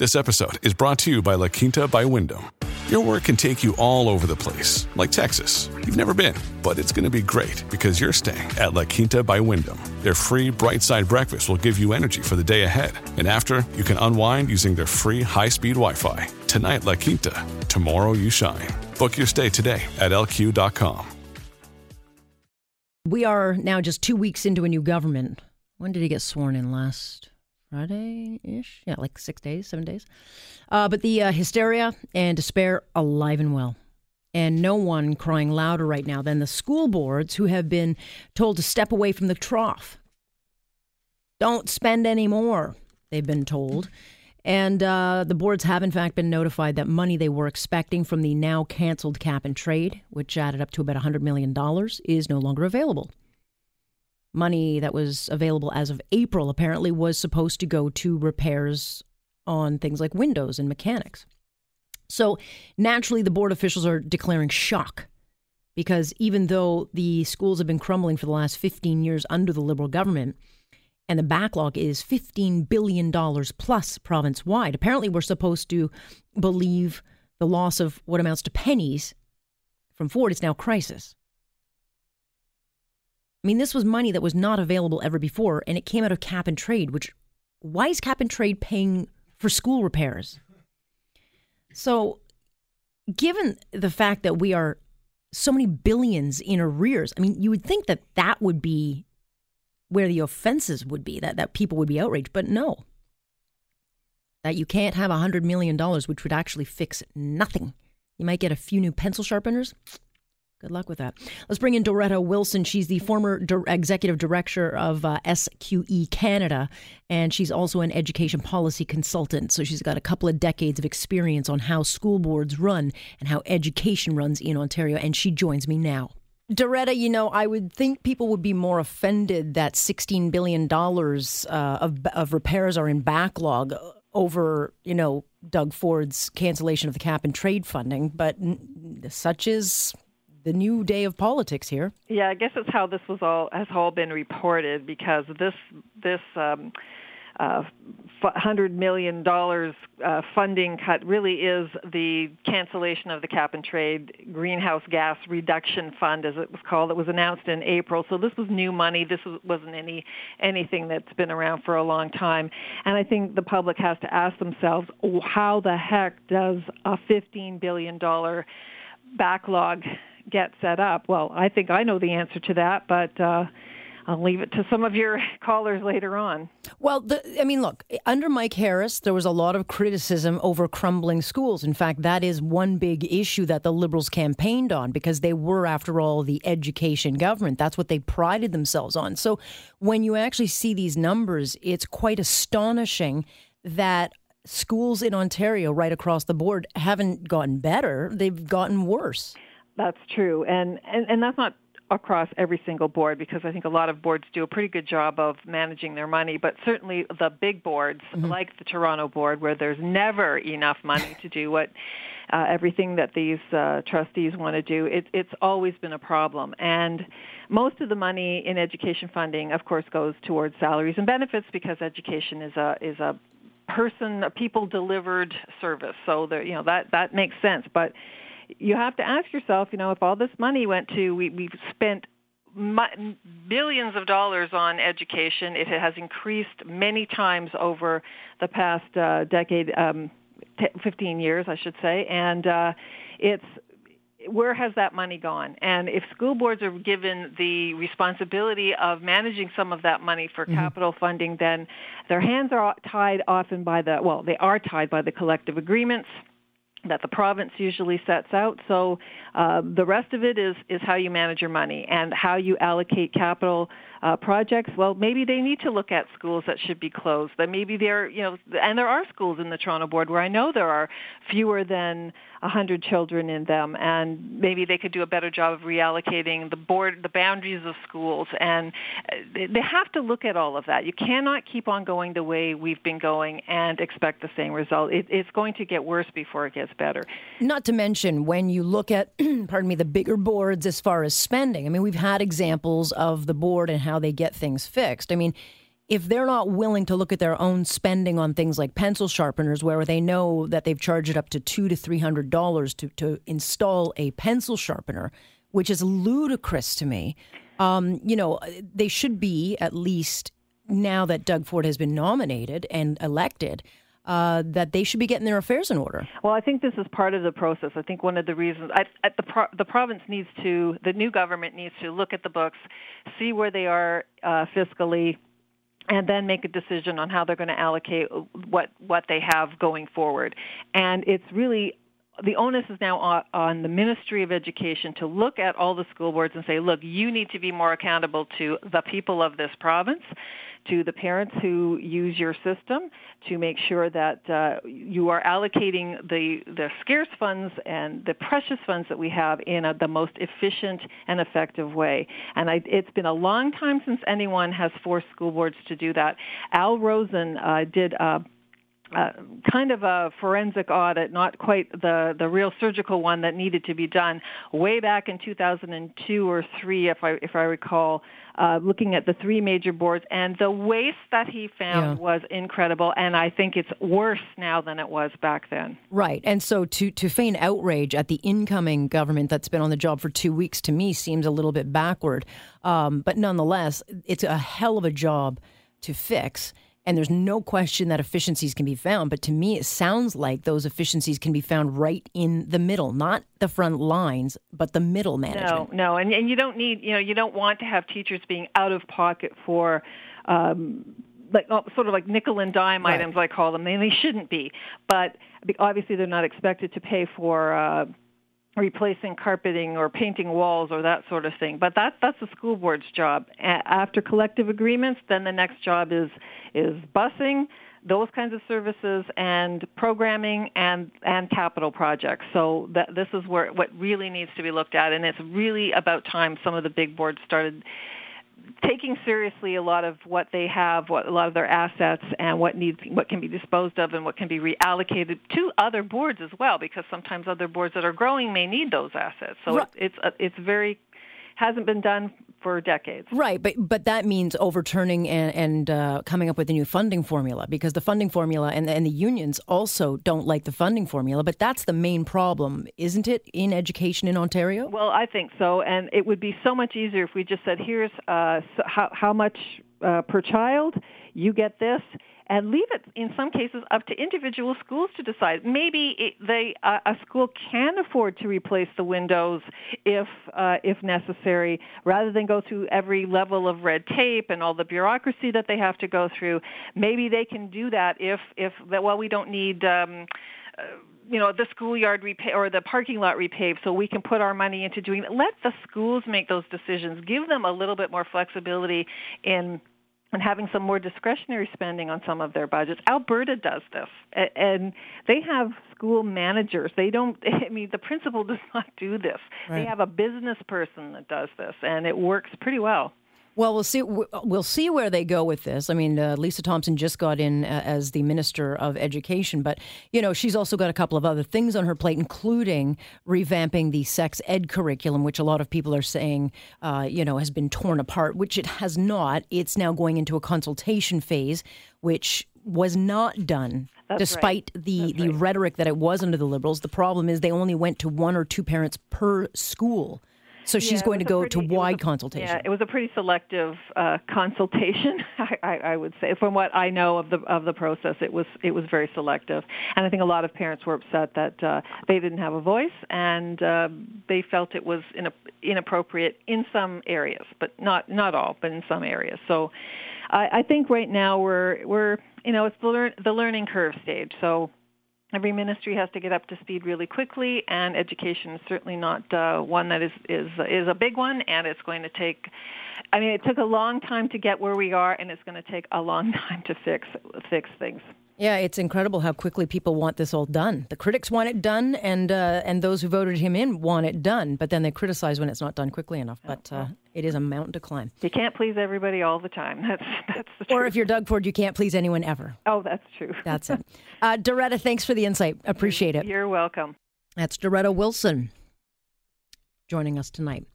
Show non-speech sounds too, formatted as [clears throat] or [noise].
This episode is brought to you by La Quinta by Wyndham. Your work can take you all over the place, like Texas. You've never been, but it's going to be great because you're staying at La Quinta by Wyndham. Their free bright side breakfast will give you energy for the day ahead. And after, you can unwind using their free high speed Wi Fi. Tonight, La Quinta. Tomorrow, you shine. Book your stay today at lq.com. We are now just two weeks into a new government. When did he get sworn in last? Friday ish. Yeah, like six days, seven days. Uh, but the uh, hysteria and despair alive and well. And no one crying louder right now than the school boards who have been told to step away from the trough. Don't spend any more, they've been told. And uh, the boards have, in fact, been notified that money they were expecting from the now canceled cap and trade, which added up to about $100 million, is no longer available money that was available as of April apparently was supposed to go to repairs on things like windows and mechanics. So naturally, the board officials are declaring shock because even though the schools have been crumbling for the last 15 years under the Liberal government, and the backlog is $15 billion plus province wide, apparently we're supposed to believe the loss of what amounts to pennies from Ford is now crisis. I mean, this was money that was not available ever before, and it came out of cap and trade, which why is cap and trade paying for school repairs? So, given the fact that we are so many billions in arrears, I mean, you would think that that would be where the offenses would be, that, that people would be outraged, but no. That you can't have $100 million, which would actually fix nothing. You might get a few new pencil sharpeners. Good luck with that. Let's bring in Doretta Wilson. She's the former executive director of uh, SQE Canada, and she's also an education policy consultant. So she's got a couple of decades of experience on how school boards run and how education runs in Ontario. And she joins me now. Doretta, you know, I would think people would be more offended that $16 billion uh, of, of repairs are in backlog over, you know, Doug Ford's cancellation of the cap and trade funding, but such is the new day of politics here. Yeah, I guess it's how this was all has all been reported because this this um, uh, hundred million dollars uh, funding cut really is the cancellation of the cap and trade greenhouse gas reduction fund, as it was called. It was announced in April, so this was new money. This wasn't any anything that's been around for a long time. And I think the public has to ask themselves, how the heck does a fifteen billion dollar backlog get set up? Well, I think I know the answer to that, but uh, I'll leave it to some of your [laughs] callers later on. Well, the, I mean, look, under Mike Harris, there was a lot of criticism over crumbling schools. In fact, that is one big issue that the Liberals campaigned on because they were, after all, the education government. That's what they prided themselves on. So when you actually see these numbers, it's quite astonishing that schools in Ontario, right across the board, haven't gotten better, they've gotten worse. That's true, and, and and that's not across every single board because I think a lot of boards do a pretty good job of managing their money, but certainly the big boards mm-hmm. like the Toronto board where there's never enough money to do what uh, everything that these uh, trustees want to do, it, it's always been a problem. And most of the money in education funding, of course, goes towards salaries and benefits because education is a is a person, a people delivered service. So there, you know that that makes sense, but you have to ask yourself, you know, if all this money went to, we, we've spent billions of dollars on education. It has increased many times over the past uh, decade, um, t- 15 years, I should say, and uh, it's where has that money gone? And if school boards are given the responsibility of managing some of that money for mm-hmm. capital funding, then their hands are tied often by the well, they are tied by the collective agreements that the province usually sets out. So uh, the rest of it is is how you manage your money and how you allocate capital uh, projects. Well, maybe they need to look at schools that should be closed. That maybe there, you know, and there are schools in the Toronto board where I know there are fewer than 100 children in them, and maybe they could do a better job of reallocating the board, the boundaries of schools, and uh, they have to look at all of that. You cannot keep on going the way we've been going and expect the same result. It, it's going to get worse before it gets better. Not to mention when you look at, [clears throat] pardon me, the bigger boards as far as spending. I mean, we've had examples of the board and how they get things fixed. I mean, if they're not willing to look at their own spending on things like pencil sharpeners, where they know that they've charged it up to two to three hundred dollars to to install a pencil sharpener, which is ludicrous to me. Um, you know, they should be at least now that Doug Ford has been nominated and elected. Uh, that they should be getting their affairs in order. Well, I think this is part of the process. I think one of the reasons I, I, the pro, the province needs to, the new government needs to look at the books, see where they are uh, fiscally, and then make a decision on how they're going to allocate what what they have going forward. And it's really the onus is now on, on, the Ministry of Education to look at all the school boards and say, look, you need to be more accountable to the people of this province to the parents who use your system to make sure that uh, you are allocating the, the scarce funds and the precious funds that we have in a, the most efficient and effective way. And I, it's been a long time since anyone has forced school boards to do that. Al Rosen uh, did a uh, kind of a forensic audit, not quite the, the real surgical one that needed to be done way back in 2002 or three, if I if I recall, uh, looking at the three major boards, and the waste that he found yeah. was incredible. And I think it's worse now than it was back then. Right, and so to to feign outrage at the incoming government that's been on the job for two weeks to me seems a little bit backward, um, but nonetheless, it's a hell of a job to fix. And there's no question that efficiencies can be found. But to me, it sounds like those efficiencies can be found right in the middle, not the front lines, but the middle management. No, no. And, and you don't need, you know, you don't want to have teachers being out of pocket for, um, like oh, sort of like nickel and dime right. items, I call them. They, they shouldn't be. But obviously, they're not expected to pay for. Uh, replacing carpeting or painting walls or that sort of thing. But that that's the school board's job. After collective agreements, then the next job is is busing, those kinds of services, and programming and and capital projects. So that this is where what really needs to be looked at, and it's really about time some of the big boards started taking seriously a lot of what they have, what a lot of their assets, and what needs, what can be disposed of, and what can be reallocated to other boards as well, because sometimes other boards that are growing may need those assets. So right. it's it's, it's very hasn't been done for decades. Right, but but that means overturning and, and uh, coming up with a new funding formula because the funding formula and, and the unions also don't like the funding formula. But that's the main problem, isn't it, in education in Ontario? Well, I think so, and it would be so much easier if we just said, "Here's uh, how how much uh, per child, you get this." and leave it in some cases up to individual schools to decide. Maybe it, they uh, a school can afford to replace the windows if uh, if necessary, rather than go through every level of red tape and all the bureaucracy that they have to go through. Maybe they can do that if if that. Well, we don't need. Um, uh, you know the schoolyard repay or the parking lot repaved so we can put our money into doing let the schools make those decisions give them a little bit more flexibility in and having some more discretionary spending on some of their budgets. Alberta does this, and they have school managers. They don't. [laughs] I mean, the principal does not do this. Right. They have a business person that does this, and it works pretty well. Well, we'll see. We'll see where they go with this. I mean, uh, Lisa Thompson just got in uh, as the Minister of Education, but you know she's also got a couple of other things on her plate, including revamping the sex ed curriculum, which a lot of people are saying, uh, you know, has been torn apart, which it has not. It's now going into a consultation phase, which was not done. That's despite right. the, That's the right. rhetoric that it was under the Liberals. The problem is they only went to one or two parents per school. So she's yeah, going to go pretty, to wide a, consultation. Yeah, it was a pretty selective uh, consultation. [laughs] I, I, I, would say, from what I know of the of the process, it was it was very selective, and I think a lot of parents were upset that uh, they didn't have a voice, and uh, they felt it was in, inappropriate in some areas, but not not all, but in some areas. So, I, I think right now we're we're you know it's the learn the learning curve stage. So every ministry has to get up to speed really quickly, and education is certainly not uh, one that is is is a big one, and it's going to take. I mean, it took a long time to get where we are, and it's going to take a long [laughs] time to fix fix things. Yeah, it's incredible how quickly people want this all done. The critics want it done, and uh, and those who voted him in want it done. But then they criticize when it's not done quickly enough. But uh, it is a mountain to climb. You can't please everybody all the time. [laughs] That's that's the Or truth. if you're Doug Ford, you can't please anyone ever. Oh, that's true. That's it. [laughs] Uh, Doretta, thanks for the insight. Appreciate it. You're welcome. That's Doretta Wilson joining us tonight.